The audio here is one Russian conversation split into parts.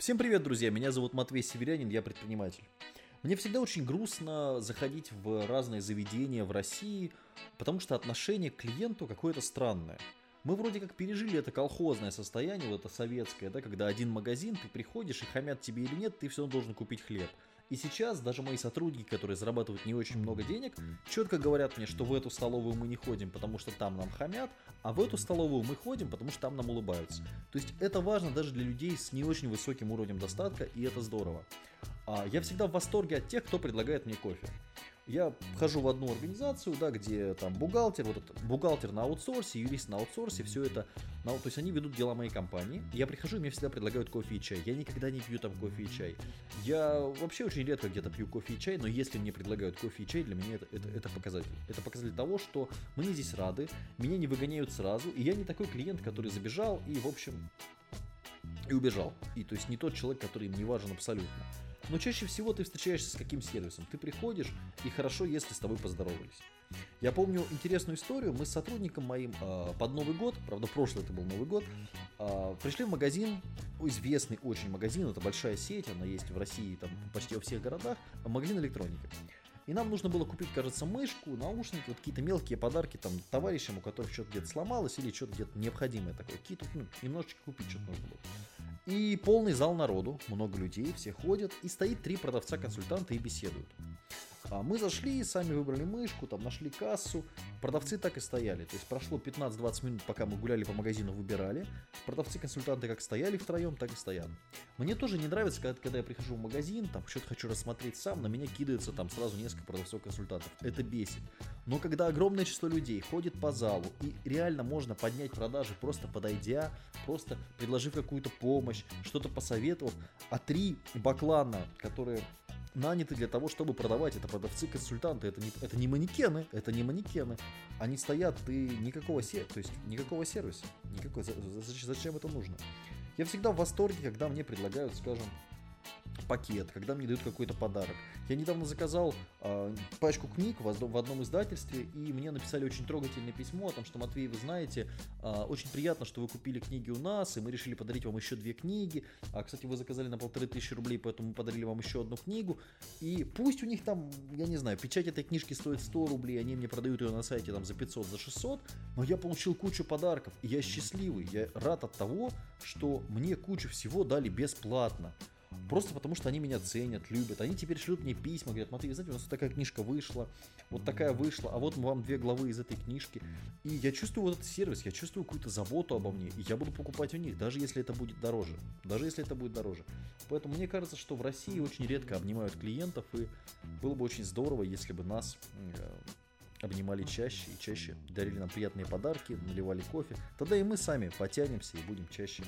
Всем привет, друзья! Меня зовут Матвей Северянин, я предприниматель. Мне всегда очень грустно заходить в разные заведения в России, потому что отношение к клиенту какое-то странное. Мы вроде как пережили это колхозное состояние, вот это советское, да, когда один магазин, ты приходишь и хамят тебе или нет, ты все равно должен купить хлеб. И сейчас даже мои сотрудники, которые зарабатывают не очень много денег, четко говорят мне, что в эту столовую мы не ходим, потому что там нам хамят, а в эту столовую мы ходим, потому что там нам улыбаются. То есть это важно даже для людей с не очень высоким уровнем достатка, и это здорово. А я всегда в восторге от тех, кто предлагает мне кофе я вхожу в одну организацию, да, где там бухгалтер, вот этот бухгалтер на аутсорсе, юрист на аутсорсе, все это, на, то есть они ведут дела моей компании. Я прихожу, и мне всегда предлагают кофе и чай. Я никогда не пью там кофе и чай. Я вообще очень редко где-то пью кофе и чай, но если мне предлагают кофе и чай, для меня это, это, это показатель. Это показатель того, что мне здесь рады, меня не выгоняют сразу, и я не такой клиент, который забежал и, в общем, и убежал. И то есть не тот человек, который им не важен абсолютно. Но чаще всего ты встречаешься с каким сервисом? Ты приходишь, и хорошо, если с тобой поздоровались. Я помню интересную историю. Мы с сотрудником моим э, под Новый год, правда, прошлый это был Новый год, э, пришли в магазин, известный очень магазин, это большая сеть, она есть в России там почти во всех городах, магазин электроники. И нам нужно было купить, кажется, мышку, наушники, вот какие-то мелкие подарки там товарищам, у которых что-то где-то сломалось или что-то где-то необходимое такое. Какие-то, ну, немножечко купить что-то нужно было. И полный зал народу, много людей, все ходят, и стоит три продавца-консультанта и беседуют. А мы зашли, сами выбрали мышку, там нашли кассу. Продавцы так и стояли. То есть прошло 15-20 минут, пока мы гуляли по магазину, выбирали. Продавцы-консультанты как стояли втроем, так и стоят. Мне тоже не нравится, когда, когда я прихожу в магазин, там что-то хочу рассмотреть сам, на меня кидается там сразу несколько продавцов-консультантов. Это бесит. Но когда огромное число людей ходит по залу, и реально можно поднять продажи, просто подойдя, просто предложив какую-то помощь, что-то посоветовав, а три баклана, которые наняты для того, чтобы продавать. Это продавцы-консультанты, это не, это не манекены, это не манекены. Они стоят, и никакого, сер... то есть, никакого сервиса. Никакой... Зачем это нужно? Я всегда в восторге, когда мне предлагают, скажем, пакет, когда мне дают какой-то подарок. Я недавно заказал э, пачку книг в, в одном издательстве, и мне написали очень трогательное письмо о том, что, Матвей, вы знаете, э, очень приятно, что вы купили книги у нас, и мы решили подарить вам еще две книги. А, кстати, вы заказали на полторы тысячи рублей, поэтому мы подарили вам еще одну книгу. И пусть у них там, я не знаю, печать этой книжки стоит 100 рублей, они мне продают ее на сайте там за 500, за 600, но я получил кучу подарков, и я счастливый, я рад от того, что мне кучу всего дали бесплатно. Просто потому, что они меня ценят, любят. Они теперь шлют мне письма, говорят, Матвей, знаете, у нас вот такая книжка вышла, вот такая вышла, а вот вам две главы из этой книжки. И я чувствую вот этот сервис, я чувствую какую-то заботу обо мне, и я буду покупать у них, даже если это будет дороже. Даже если это будет дороже. Поэтому мне кажется, что в России очень редко обнимают клиентов, и было бы очень здорово, если бы нас э, обнимали чаще и чаще дарили нам приятные подарки, наливали кофе, тогда и мы сами потянемся и будем чаще,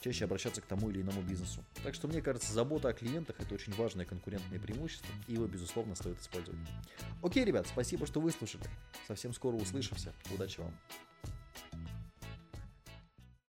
чаще обращаться к тому или иному бизнесу. Так что мне кажется, забота о клиентах это очень важное конкурентное преимущество, и его, безусловно, стоит использовать. Окей, ребят, спасибо, что выслушали. Совсем скоро услышимся. Удачи вам.